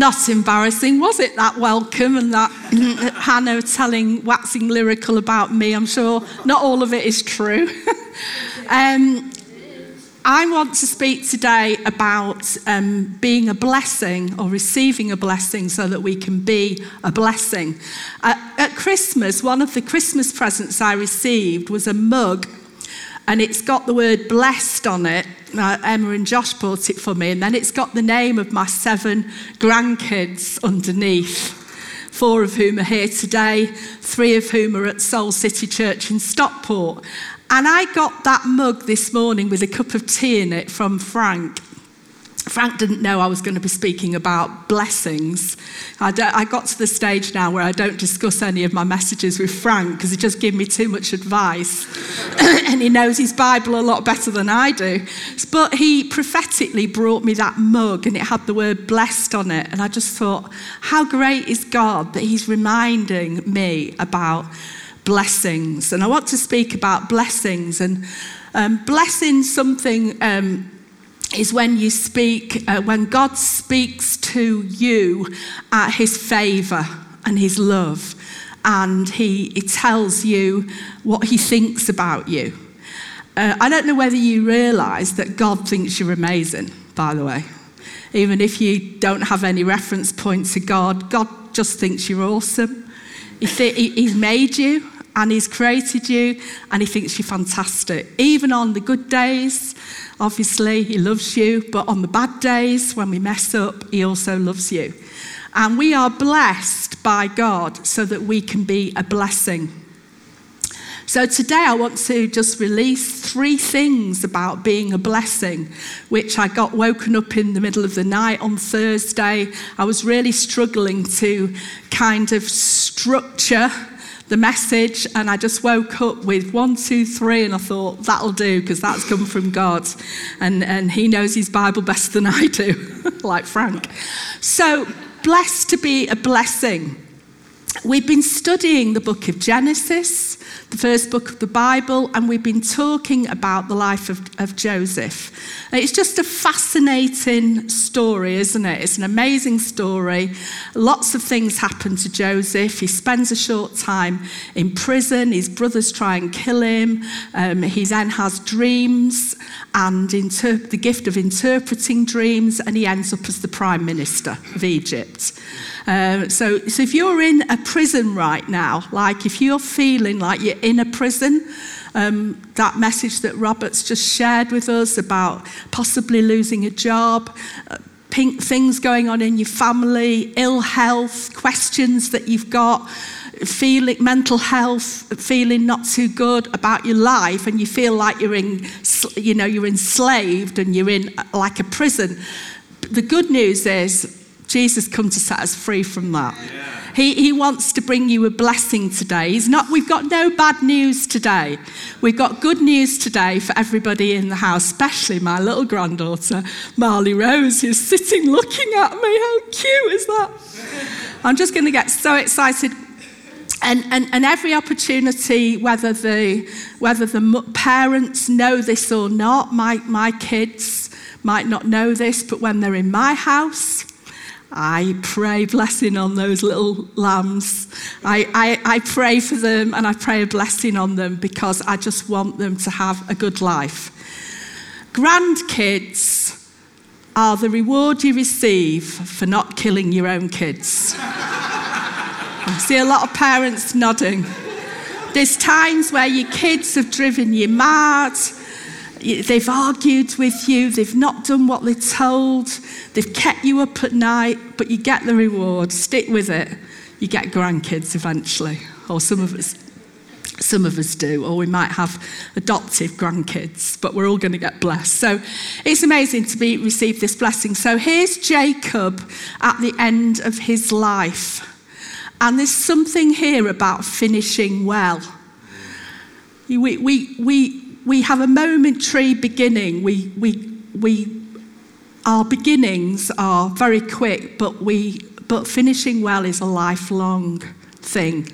Not embarrassing, was it? That welcome and that Hannah telling, waxing lyrical about me. I'm sure not all of it is true. um, I want to speak today about um, being a blessing or receiving a blessing so that we can be a blessing. Uh, at Christmas, one of the Christmas presents I received was a mug and it's got the word blessed on it. Emma and Josh bought it for me, and then it's got the name of my seven grandkids underneath. Four of whom are here today, three of whom are at Soul City Church in Stockport. And I got that mug this morning with a cup of tea in it from Frank. Frank didn't know I was going to be speaking about blessings. I, I, got to the stage now where I don't discuss any of my messages with Frank because he just gives me too much advice. and he knows his Bible a lot better than I do. But he prophetically brought me that mug and it had the word blessed on it. And I just thought, how great is God that he's reminding me about blessings. And I want to speak about blessings and um, blessing something. Um, is when you speak, uh, when God speaks to you at his favor and his love, and he, he tells you what he thinks about you. Uh, I don't know whether you realize that God thinks you're amazing, by the way. Even if you don't have any reference point to God, God just thinks you're awesome. He th- he's made you and He's created you and He thinks you're fantastic. Even on the good days, obviously, He loves you, but on the bad days, when we mess up, He also loves you. And we are blessed by God so that we can be a blessing. So today I want to just release three things about being a blessing, which I got woken up in the middle of the night on Thursday. I was really struggling to kind of structure the message, and I just woke up with one, two, three, and I thought, that'll do, because that's come from God. And, and He knows His Bible better than I do, like Frank. So, blessed to be a blessing. We've been studying the book of Genesis, the first book of the Bible, and we've been talking about the life of, of Joseph. It's just a fascinating story, isn't it? It's an amazing story. Lots of things happen to Joseph. He spends a short time in prison. His brothers try and kill him. Um, he then has dreams and the gift of interpreting dreams, and he ends up as the prime minister of Egypt. Um, so, so if you're in a prison right now, like if you're feeling like you're in a prison, um, that message that Robert's just shared with us about possibly losing a job, uh, pink things going on in your family, ill health, questions that you've got, feeling mental health, feeling not too good about your life, and you feel like you're in, you know, you're enslaved and you're in uh, like a prison. The good news is Jesus come to set us free from that. Yeah. He, he wants to bring you a blessing today. He's not, we've got no bad news today. We've got good news today for everybody in the house, especially my little granddaughter, Marley Rose, who's sitting looking at me. How cute is that? I'm just going to get so excited and, and, and, every opportunity, whether the, whether the parents know this or not, my, my kids might not know this, but when they're in my house, I pray blessing on those little lambs. I, I, I pray for them and I pray a blessing on them because I just want them to have a good life. Grandkids are the reward you receive for not killing your own kids. I see a lot of parents nodding. There's times where your kids have driven you mad They've argued with you, they've not done what they're told, they've kept you up at night, but you get the reward. Stick with it. You get grandkids eventually, or some of us. Some of us do, or we might have adoptive grandkids, but we're all going to get blessed. So it's amazing to be receive this blessing. So here's Jacob at the end of his life. And there's something here about finishing well. We, we, we, we have a momentary beginning. We, we, we, our beginnings are very quick, but, we, but finishing well is a lifelong thing.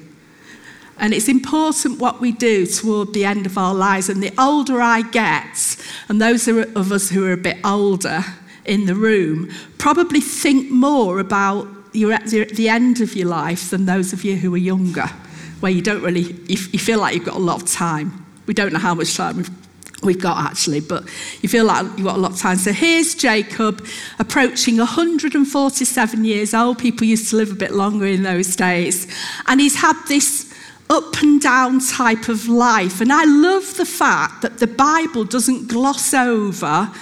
And it's important what we do toward the end of our lives. And the older I get, and those of us who are a bit older in the room, probably think more about you're at the end of your life than those of you who are younger, where you don't really, you feel like you've got a lot of time. We don't know how much time we've we've got actually, but you feel like you've got a lot of time. So here's Jacob approaching 147 years old. People used to live a bit longer in those days. And he's had this up and down type of life. And I love the fact that the Bible doesn't gloss over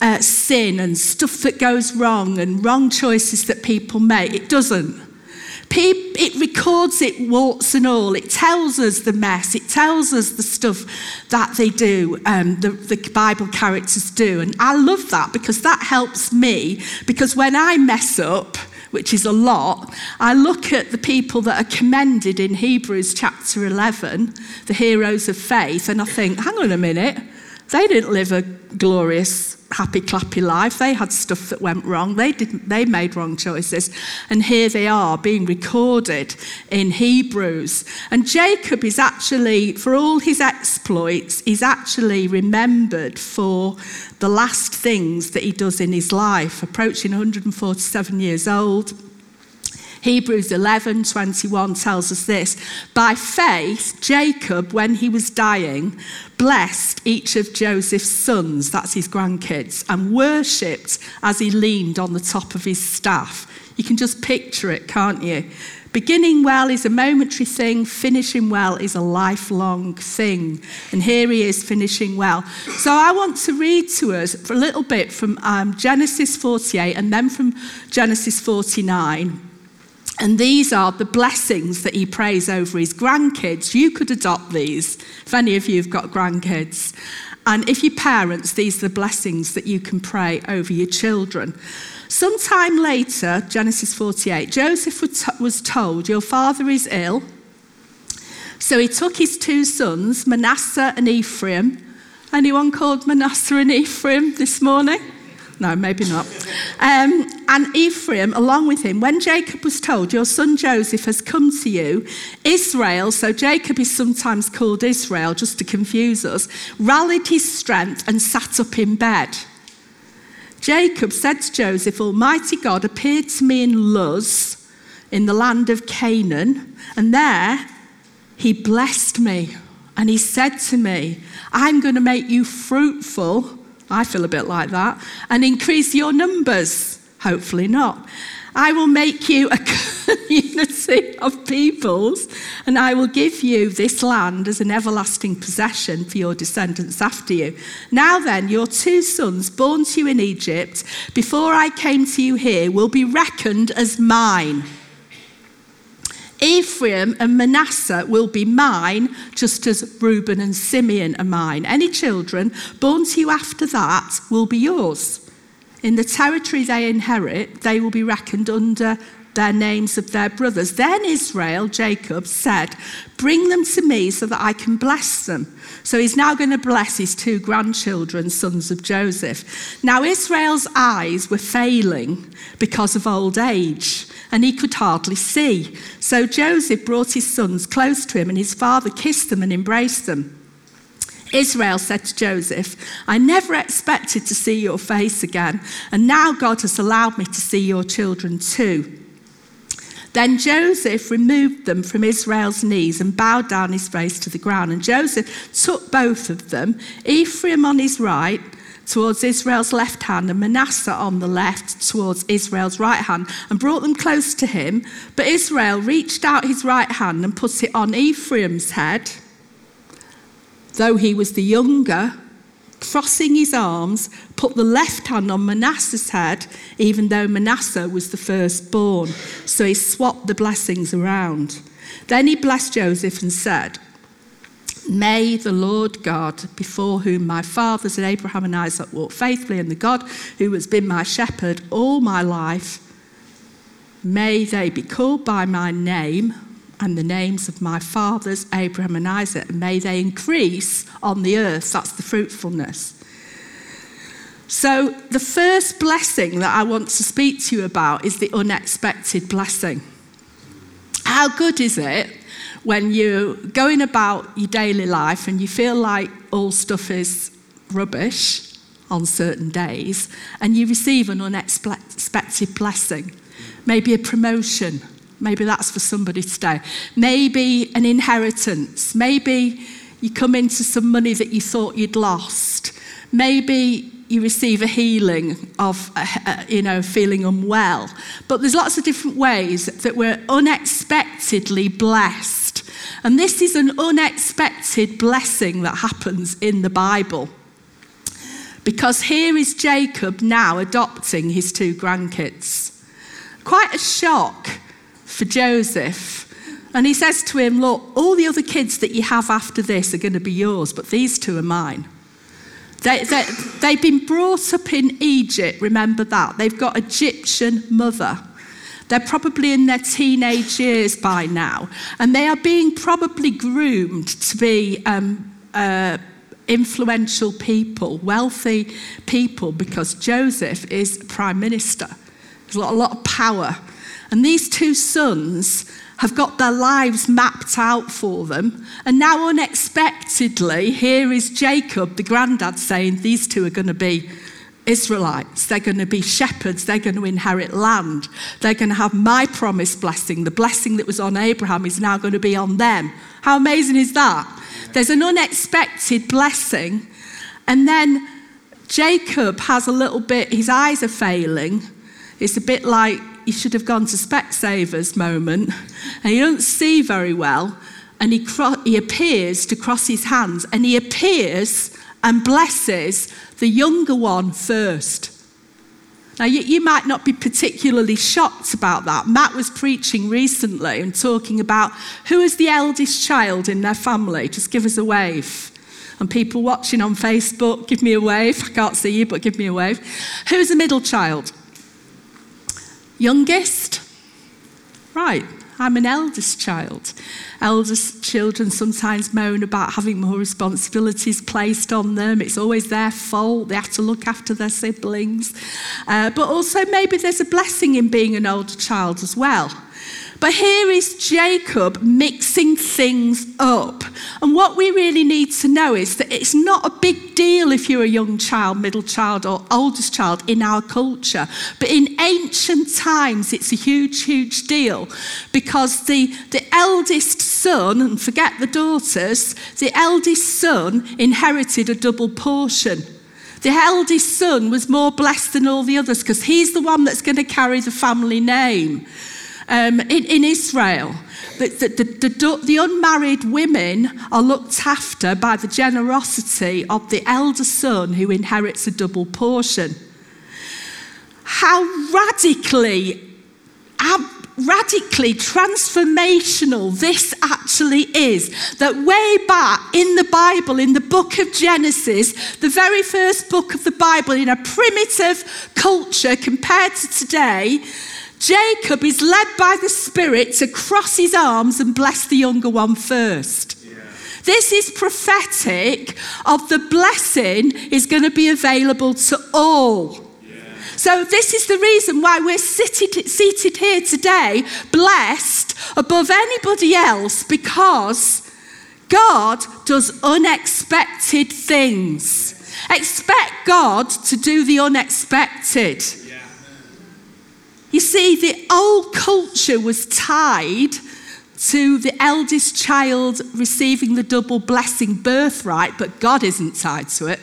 uh, sin and stuff that goes wrong and wrong choices that people make. It doesn't. It records it warts and all. It tells us the mess. It tells us the stuff that they do, um, the, the Bible characters do. And I love that because that helps me. Because when I mess up, which is a lot, I look at the people that are commended in Hebrews chapter 11, the heroes of faith, and I think, hang on a minute, they didn't live a glorious, happy, clappy life. They had stuff that went wrong. They, didn't, they made wrong choices. And here they are being recorded in Hebrews. And Jacob is actually, for all his exploits, is actually remembered for the last things that he does in his life, approaching 147 years old. Hebrews 11 21 tells us this By faith, Jacob, when he was dying, blessed each of Joseph's sons, that's his grandkids, and worshipped as he leaned on the top of his staff. You can just picture it, can't you? Beginning well is a momentary thing, finishing well is a lifelong thing. And here he is finishing well. So I want to read to us for a little bit from um, Genesis 48 and then from Genesis 49. And these are the blessings that he prays over his grandkids. You could adopt these if any of you have got grandkids. And if you're parents, these are the blessings that you can pray over your children. Sometime later, Genesis 48, Joseph was told, Your father is ill. So he took his two sons, Manasseh and Ephraim. Anyone called Manasseh and Ephraim this morning? No, maybe not. Um, and Ephraim, along with him, when Jacob was told, Your son Joseph has come to you, Israel, so Jacob is sometimes called Israel just to confuse us, rallied his strength and sat up in bed. Jacob said to Joseph, Almighty God appeared to me in Luz, in the land of Canaan, and there he blessed me. And he said to me, I'm going to make you fruitful I feel a bit like that. And increase your numbers. Hopefully not. I will make you a community of peoples, and I will give you this land as an everlasting possession for your descendants after you. Now then, your two sons, born to you in Egypt, before I came to you here, will be reckoned as mine. Ephraim and Manasseh will be mine, just as Reuben and Simeon are mine. Any children born to you after that will be yours. In the territory they inherit, they will be reckoned under their names of their brothers. Then Israel, Jacob, said, Bring them to me so that I can bless them. So he's now going to bless his two grandchildren, sons of Joseph. Now Israel's eyes were failing because of old age and he could hardly see. So Joseph brought his sons close to him, and his father kissed them and embraced them. Israel said to Joseph, I never expected to see your face again, and now God has allowed me to see your children too. Then Joseph removed them from Israel's knees and bowed down his face to the ground. And Joseph took both of them, Ephraim on his right towards Israel's left hand and Manasseh on the left towards Israel's right hand and brought them close to him. But Israel reached out his right hand and put it on Ephraim's head, though he was the younger, crossing his arms, put the left hand on Manasseh's head, even though Manasseh was the firstborn. So he swapped the blessings around. Then he blessed Joseph and said, May the Lord God, before whom my fathers and Abraham and Isaac walked faithfully, and the God who has been my shepherd all my life, May they be called by my name and the names of my fathers, Abraham and Isaac, and may they increase on the earth. That's the fruitfulness. So, the first blessing that I want to speak to you about is the unexpected blessing. How good is it when you're going about your daily life and you feel like all stuff is rubbish on certain days and you receive an unexpected blessing? Maybe a promotion. Maybe that's for somebody today. Maybe an inheritance. Maybe you come into some money that you thought you'd lost. Maybe you receive a healing of, uh, uh, you know, feeling unwell. But there's lots of different ways that we're unexpectedly blessed. And this is an unexpected blessing that happens in the Bible. Because here is Jacob now adopting his two grandkids. Quite a shock for Joseph. And he says to him, Look, all the other kids that you have after this are going to be yours, but these two are mine. They, they, they've been brought up in Egypt, remember that. They've got Egyptian mother. They're probably in their teenage years by now, and they are being probably groomed to be um, uh, influential people, wealthy people, because Joseph is prime minister. He's got a lot of power. And these two sons have got their lives mapped out for them. And now, unexpectedly, here is Jacob, the granddad, saying these two are going to be Israelites. They're going to be shepherds. They're going to inherit land. They're going to have my promised blessing. The blessing that was on Abraham is now going to be on them. How amazing is that? There's an unexpected blessing. And then Jacob has a little bit, his eyes are failing. It's a bit like he should have gone to Specsavers moment, and he don't see very well, and he, cro- he appears to cross his hands, and he appears and blesses the younger one first. Now, you, you, might not be particularly shocked about that. Matt was preaching recently and talking about who is the eldest child in their family. Just give us a wave. And people watching on Facebook, give me a wave. I can't see you, but give me a wave. Who's the middle child? Youngest? Right, I'm an eldest child. Eldest children sometimes moan about having more responsibilities placed on them. It's always their fault. They have to look after their siblings. Uh, but also, maybe there's a blessing in being an older child as well. But here is Jacob mixing things up. And what we really need to know is that it's not a big deal if you're a young child, middle child, or oldest child in our culture. But in ancient times, it's a huge, huge deal because the, the eldest son, and forget the daughters, the eldest son inherited a double portion. The eldest son was more blessed than all the others because he's the one that's going to carry the family name um, in, in Israel. The, the, the, the, unmarried women are looked after by the generosity of the elder son who inherits a double portion. How radically, radically transformational this actually is. That way back in the Bible, in the book of Genesis, the very first book of the Bible, in a primitive culture compared to today, Jacob is led by the Spirit to cross his arms and bless the younger one first. This is prophetic of the blessing is going to be available to all. So, this is the reason why we're seated, seated here today, blessed above anybody else, because God does unexpected things. Expect God to do the unexpected. You see, the old culture was tied to the eldest child receiving the double blessing birthright, but God isn't tied to it.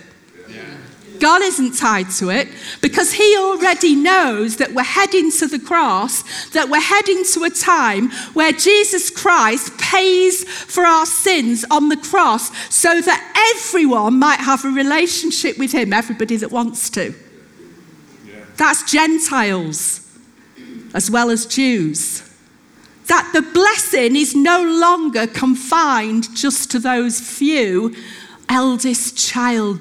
God isn't tied to it because He already knows that we're heading to the cross, that we're heading to a time where Jesus Christ pays for our sins on the cross so that everyone might have a relationship with Him, everybody that wants to. That's Gentiles as well as Jews. That the blessing is no longer confined just to those few eldest child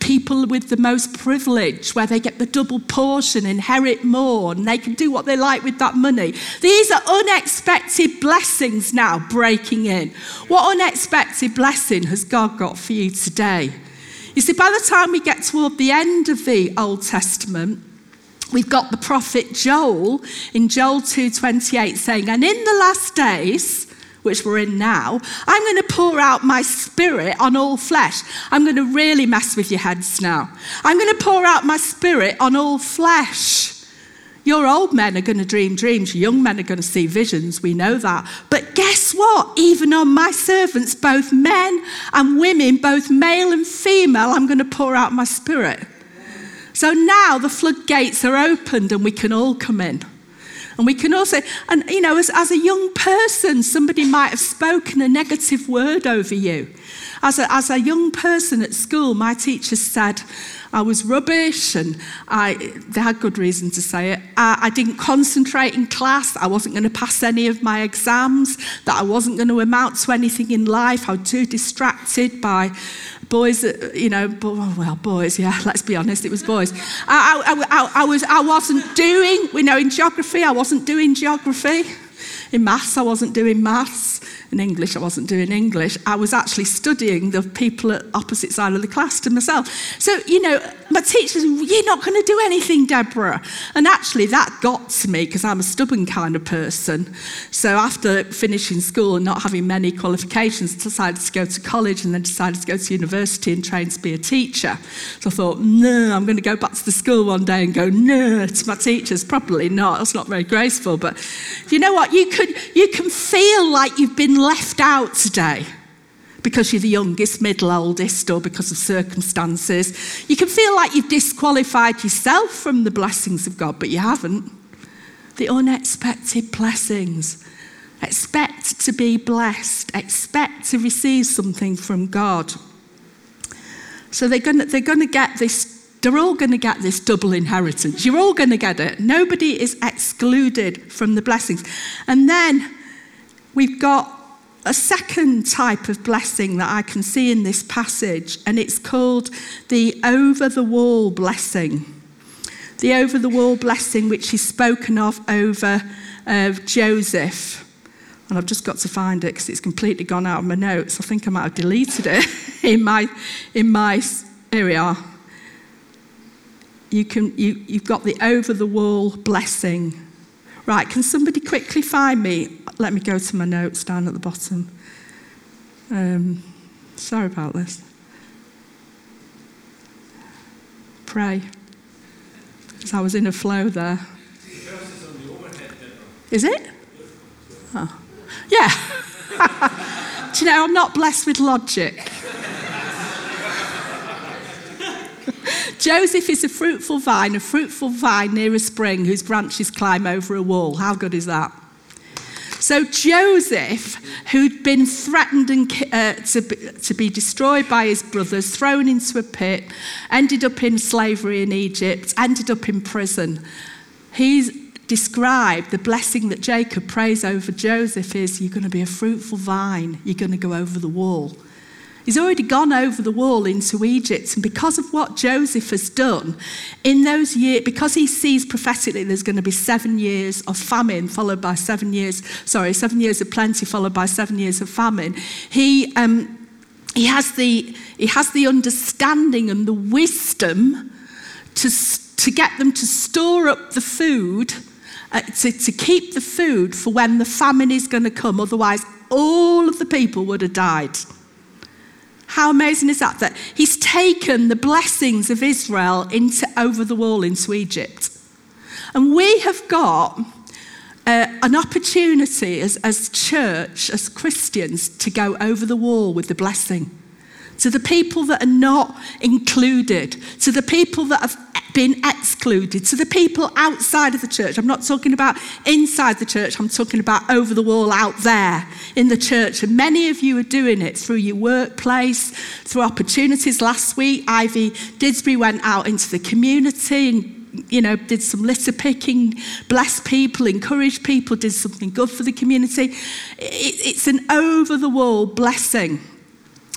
people with the most privilege, where they get the double portion, inherit more, and they can do what they like with that money. These are unexpected blessings now breaking in. What unexpected blessing has God got for you today? You see, by the time we get toward the end of the Old Testament, we've got the prophet Joel in Joel 2:28 saying, "And in the last days, which we're in now, I'm going to pour out my spirit on all flesh. I'm going to really mess with your heads now. I'm going to pour out my spirit on all flesh. Your old men are going to dream dreams, your young men are going to see visions, we know that. But guess what? Even on my servants, both men and women, both male and female, I'm going to pour out my spirit. So now the floodgates are opened and we can all come in. And we can also, and you know, as, as a young person, somebody might have spoken a negative word over you. As a, as a young person at school, my teacher said, I was rubbish and I, they had good reason to say it. I, I didn't concentrate in class, I wasn't going to pass any of my exams, that I wasn't going to amount to anything in life. I was too distracted by boys, you know, oh, well, boys, yeah, let's be honest, it was boys. I, I, I, I, was, I wasn't doing, you know, in geography, I wasn't doing geography. In maths, I wasn't doing maths. In English, I wasn't doing English. I was actually studying the people at opposite side of the class to myself. So, you know, my teacher said, You're not going to do anything, Deborah. And actually, that got to me because I'm a stubborn kind of person. So, after finishing school and not having many qualifications, I decided to go to college and then decided to go to university and train to be a teacher. So, I thought, No, I'm going to go back to the school one day and go, No, to my teachers. Probably not. That's not very graceful. But you know what? You, could, you can feel like you've been left out today because you're the youngest, middle, oldest, or because of circumstances. You can feel like you've disqualified yourself from the blessings of God, but you haven't. The unexpected blessings. Expect to be blessed, expect to receive something from God. So they're going to, they're going to get this they're all going to get this double inheritance. You're all going to get it. Nobody is excluded from the blessings. And then we've got a second type of blessing that I can see in this passage, and it's called the over the wall blessing. The over the wall blessing, which is spoken of over uh, Joseph. And I've just got to find it because it's completely gone out of my notes. I think I might have deleted it in my, in my, here we are. You can, you, you've got the over the wall blessing. Right, can somebody quickly find me let me go to my notes down at the bottom. Um, sorry about this. Pray. Because I was in a flow there. Is it? Oh. Yeah. Do you know, I'm not blessed with logic. Joseph is a fruitful vine, a fruitful vine near a spring whose branches climb over a wall. How good is that? So Joseph, who'd been threatened and, uh, to, be, to be destroyed by his brothers, thrown into a pit, ended up in slavery in Egypt, ended up in prison. He's described the blessing that Jacob prays over Joseph is you're going to be a fruitful vine, you're going to go over the wall. He's already gone over the wall into Egypt. And because of what Joseph has done, in those years, because he sees prophetically there's going to be seven years of famine, followed by seven years, sorry, seven years of plenty, followed by seven years of famine, he, um, he, has, the, he has the understanding and the wisdom to, to get them to store up the food, uh, to, to keep the food for when the famine is going to come. Otherwise, all of the people would have died. How amazing is that? That he's taken the blessings of Israel into over the wall into Egypt. And we have got uh, an opportunity as, as church, as Christians, to go over the wall with the blessing. To the people that are not included, to the people that have been excluded, to the people outside of the church. I'm not talking about inside the church, I'm talking about over the wall out there in the church. And many of you are doing it through your workplace, through opportunities. Last week, Ivy Didsbury went out into the community and you know, did some litter picking, blessed people, encouraged people, did something good for the community. it's an over the wall blessing.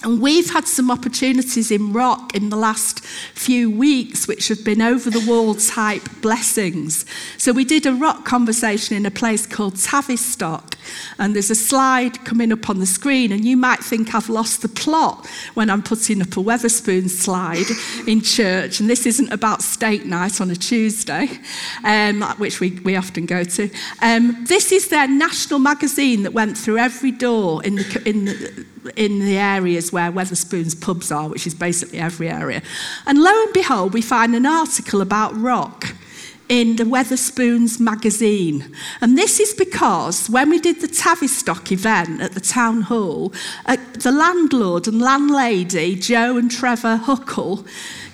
And we've had some opportunities in ROC in the last few weeks, which have been over the wall type blessings. So we did a ROC conversation in a place called Tavistock. And there's a slide coming up on the screen, and you might think I've lost the plot when I'm putting up a Wetherspoon slide in church. And this isn't about steak night on a Tuesday, um, which we, we often go to. Um, this is their national magazine that went through every door in the, in the in the areas where Wetherspoon's pubs are, which is basically every area. And lo and behold, we find an article about ROC in the Wetherspoons magazine. And this is because when we did the Tavistock event at the town hall, uh, the landlord and landlady, Joe and Trevor Huckle,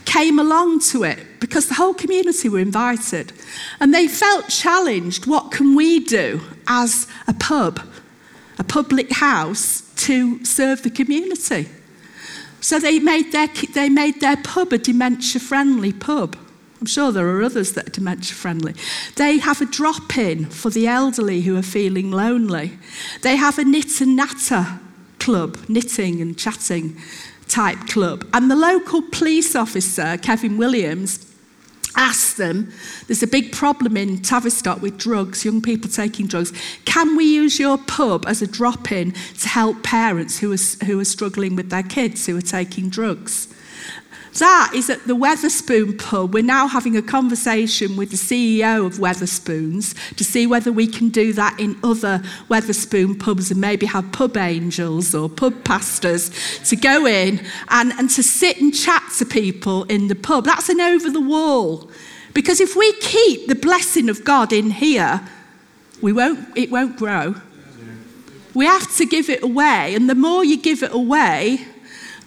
came along to it because the whole community were invited. And they felt challenged what can we do as a pub, a public house, to serve the community. So they made their, they made their pub a dementia friendly pub. I'm sure there are others that are dementia friendly. They have a drop in for the elderly who are feeling lonely. They have a knit and natter club, knitting and chatting type club. And the local police officer, Kevin Williams, asked them, there's a big problem in Tavistock with drugs, young people taking drugs. Can we use your pub as a drop in to help parents who are, who are struggling with their kids who are taking drugs? That is at the Wetherspoon pub. We're now having a conversation with the CEO of Wetherspoons to see whether we can do that in other Wetherspoon pubs and maybe have pub angels or pub pastors to go in and, and to sit and chat to people in the pub. That's an over the wall. Because if we keep the blessing of God in here, we won't, it won't grow. We have to give it away. And the more you give it away,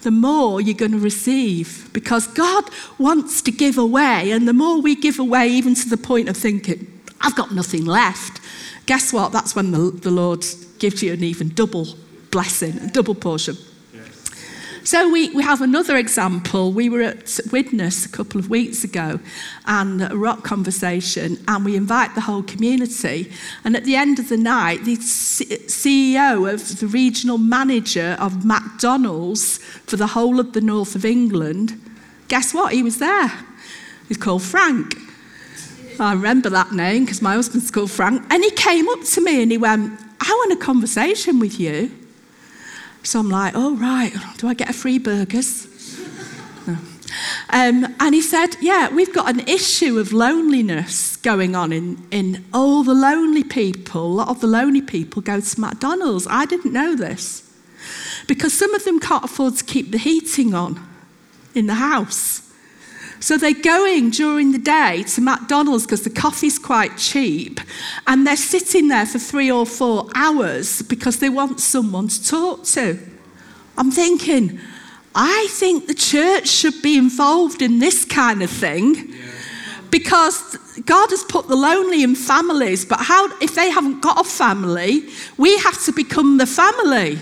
the more you're going to receive because God wants to give away. And the more we give away, even to the point of thinking, I've got nothing left, guess what? That's when the, the Lord gives you an even double blessing, a double portion. So we, we have another example. We were at Widnes a couple of weeks ago and a ROC conversation, and we invite the whole community. And at the end of the night, the CEO of the regional manager of McDonald's for the whole of the north of England, guess what? He was there. He's called Frank. I remember that name because my husband's called Frank. And he came up to me and he went, I want a conversation with you. So I'm like, oh, right, do I get a free burgers? No. Um, and he said, yeah, we've got an issue of loneliness going on in, in all the lonely people. A lot of the lonely people go to McDonald's. I didn't know this. Because some of them can't afford to keep the heating on in the house. So they're going during the day to McDonald's because the coffee's quite cheap, and they're sitting there for three or four hours because they want someone to talk to. I'm thinking, I think the church should be involved in this kind of thing because God has put the lonely in families, but how if they haven't got a family, we have to become the family.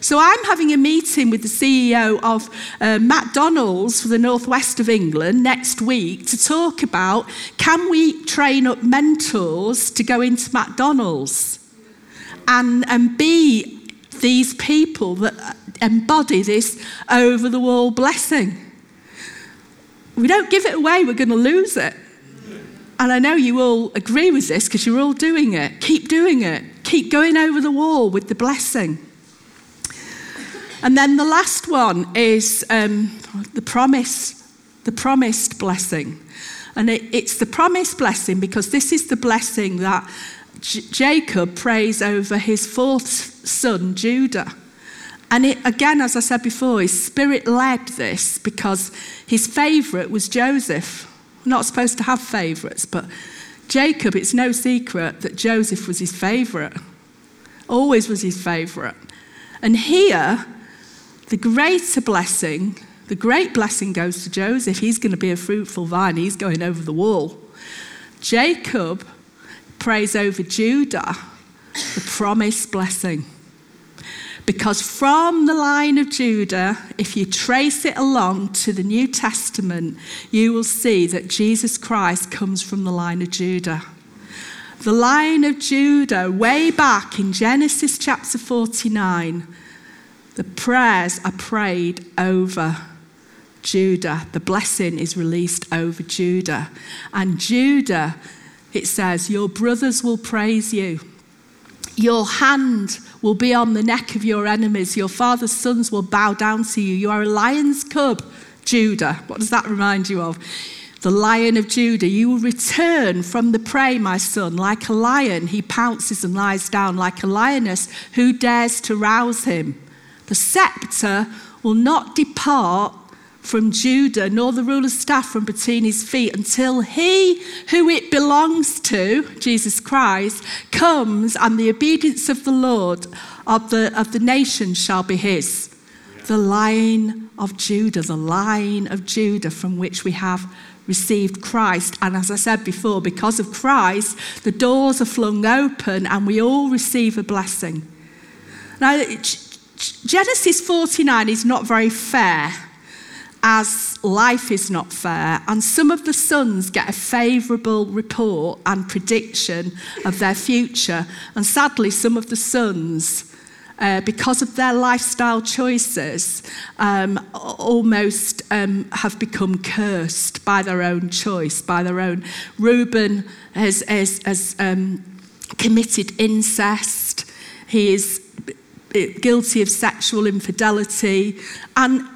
So I'm having a meeting with the CEO of uh, McDonald's for the northwest of England next week to talk about can we train up mentors to go into McDonald's and, and be these people that embody this over the wall blessing. We don't give it away, we're going to lose it. And I know you all agree with this because you're all doing it. Keep doing it. Keep going over the wall with the blessing. And then the last one is um, the promise, the promised blessing. And it, it's the promised blessing because this is the blessing that J- Jacob prays over his fourth son, Judah. And it, again, as I said before, his spirit led this because his favourite was Joseph. We're not supposed to have favourites, but Jacob, it's no secret that Joseph was his favourite, always was his favourite. And here, the greater blessing, the great blessing goes to Joseph. He's going to be a fruitful vine, he's going over the wall. Jacob prays over Judah the promised blessing. Because from the line of Judah, if you trace it along to the New Testament, you will see that Jesus Christ comes from the line of Judah. The line of Judah, way back in Genesis chapter 49, the prayers are prayed over Judah. The blessing is released over Judah. And Judah, it says, Your brothers will praise you. Your hand will be on the neck of your enemies. Your father's sons will bow down to you. You are a lion's cub, Judah. What does that remind you of? The lion of Judah. You will return from the prey, my son. Like a lion, he pounces and lies down. Like a lioness, who dares to rouse him? The scepter will not depart from Judah, nor the ruler's staff from between his feet, until he who it belongs to, Jesus Christ, comes and the obedience of the Lord of the, of the nation shall be his. The line of Judah, the line of Judah from which we have received Christ. And as I said before, because of Christ, the doors are flung open and we all receive a blessing. Now, Genesis 49 is not very fair as life is not fair, and some of the sons get a favourable report and prediction of their future, and sadly, some of the sons. Uh, because of their lifestyle choices, um, almost um, have become cursed by their own choice, by their own. Reuben has, has, has um, committed incest. He is guilty of sexual infidelity. And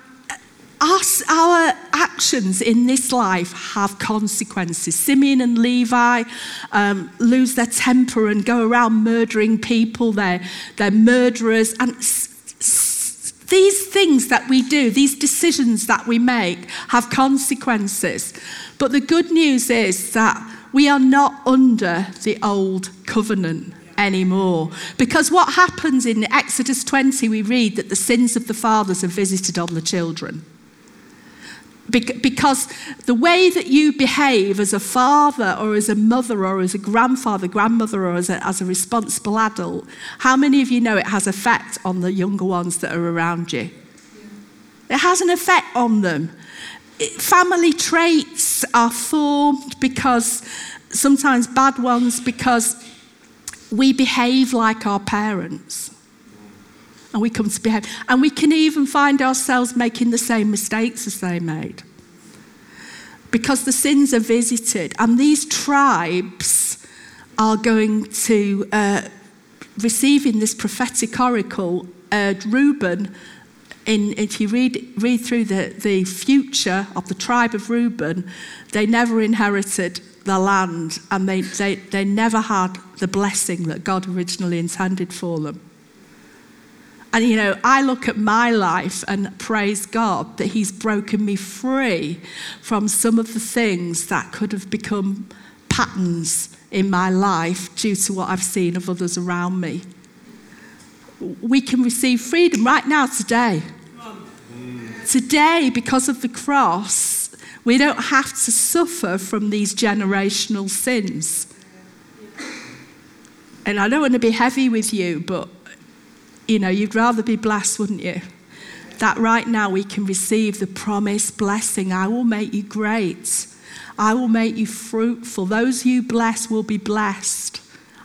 us, our actions in this life have consequences. Simeon and Levi um, lose their temper and go around murdering people. They're, they're murderers. And s- s- these things that we do, these decisions that we make, have consequences. But the good news is that we are not under the old covenant anymore. Because what happens in Exodus 20, we read that the sins of the fathers are visited on the children because the way that you behave as a father or as a mother or as a grandfather, grandmother, or as a, as a responsible adult, how many of you know it has effect on the younger ones that are around you? It has an effect on them. family traits are formed because sometimes bad ones because we behave like our parents and we come to behave. And we can even find ourselves making the same mistakes as they made. Because the sins are visited, and these tribes are going to uh, receive in this prophetic oracle uh, Reuben. In, if you read, read through the, the future of the tribe of Reuben, they never inherited the land and they, they, they never had the blessing that God originally intended for them. And, you know, I look at my life and praise God that He's broken me free from some of the things that could have become patterns in my life due to what I've seen of others around me. We can receive freedom right now, today. Today, because of the cross, we don't have to suffer from these generational sins. And I don't want to be heavy with you, but you know, you'd rather be blessed, wouldn't you? That right now we can receive the promised blessing. I will make you great. I will make you fruitful. Those you bless will be blessed.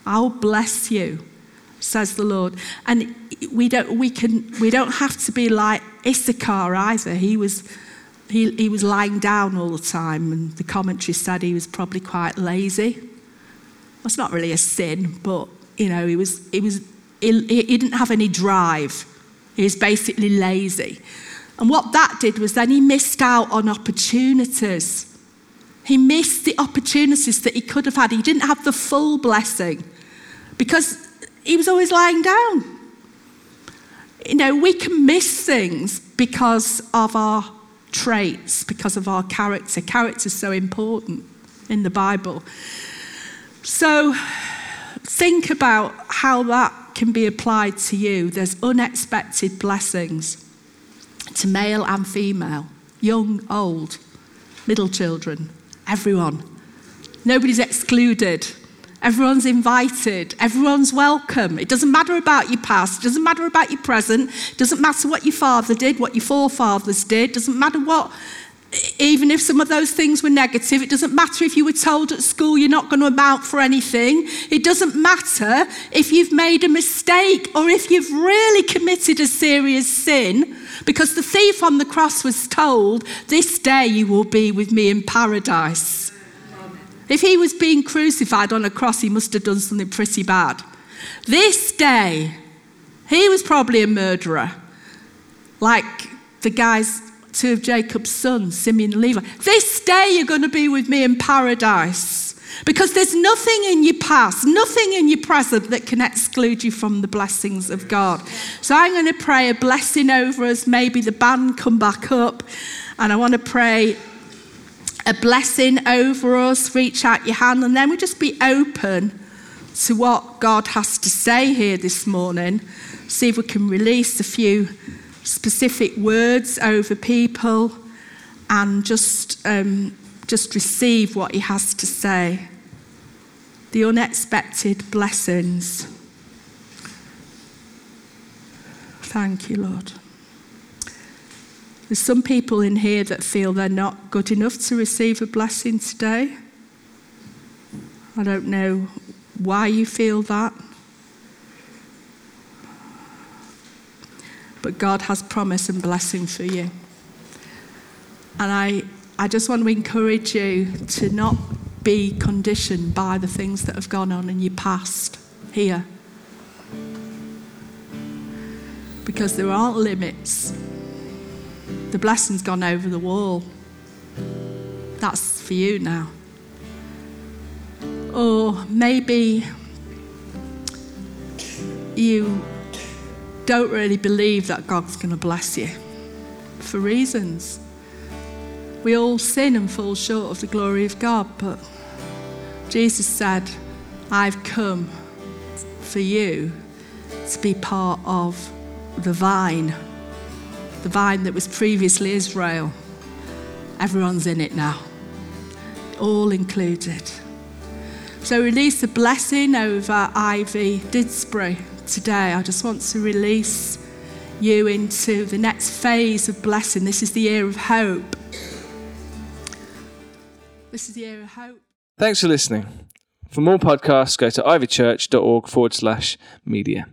I'll bless you, says the Lord. And we don't, we can, we don't have to be like Issachar either. He was, he, he was lying down all the time, and the commentary said he was probably quite lazy. That's not really a sin, but you know, he was, he was he, he didn't have any drive. He was basically lazy. And what that did was then he missed out on opportunities. He missed the opportunities that he could have had. He didn't have the full blessing because he was always lying down. You know, we can miss things because of our traits, because of our character. Character is so important in the Bible. So think about how that can be applied to you. There's unexpected blessings to male and female, young, old, middle children, everyone. Nobody's excluded. Everyone's invited. Everyone's welcome. It doesn't matter about your past. It doesn't matter about your present. It doesn't matter what your father did, what your forefathers did. It doesn't matter what even if some of those things were negative, it doesn't matter if you were told at school you're not going to amount for anything. It doesn't matter if you've made a mistake or if you've really committed a serious sin, because the thief on the cross was told, This day you will be with me in paradise. If he was being crucified on a cross, he must have done something pretty bad. This day, he was probably a murderer, like the guys two of Jacob's sons, Simeon and Levi. This day you're going to be with me in paradise. Because there's nothing in your past, nothing in your present that can exclude you from the blessings of God. So I'm going to pray a blessing over us. Maybe the band come back up. And I want to pray a blessing over us. Reach out your hand. And then we just be open to what God has to say here this morning. See if we can release a few specific words over people and just, um, just receive what he has to say. The unexpected blessings. Thank you, Lord. There's some people in here that feel they're not good enough to receive a blessing today. I don't know why you feel that. but God has promise and blessing for you. And I, I just want to encourage you to not be conditioned by the things that have gone on in your past here. Because there aren't limits. The blessing's gone over the wall. That's for you now. Or maybe you don't really believe that God's going to bless you for reasons. We all sin and fall short of the glory of God, but Jesus said, I've come for you to be part of the vine, the vine that was previously Israel. Everyone's in it now, all included. So release a blessing over Ivy Didsbury today, I just want to release you into the next phase of blessing. This is the year of hope. This is the year of hope. Thanks for listening. For more podcasts, go to ivychurch.org forward slash media.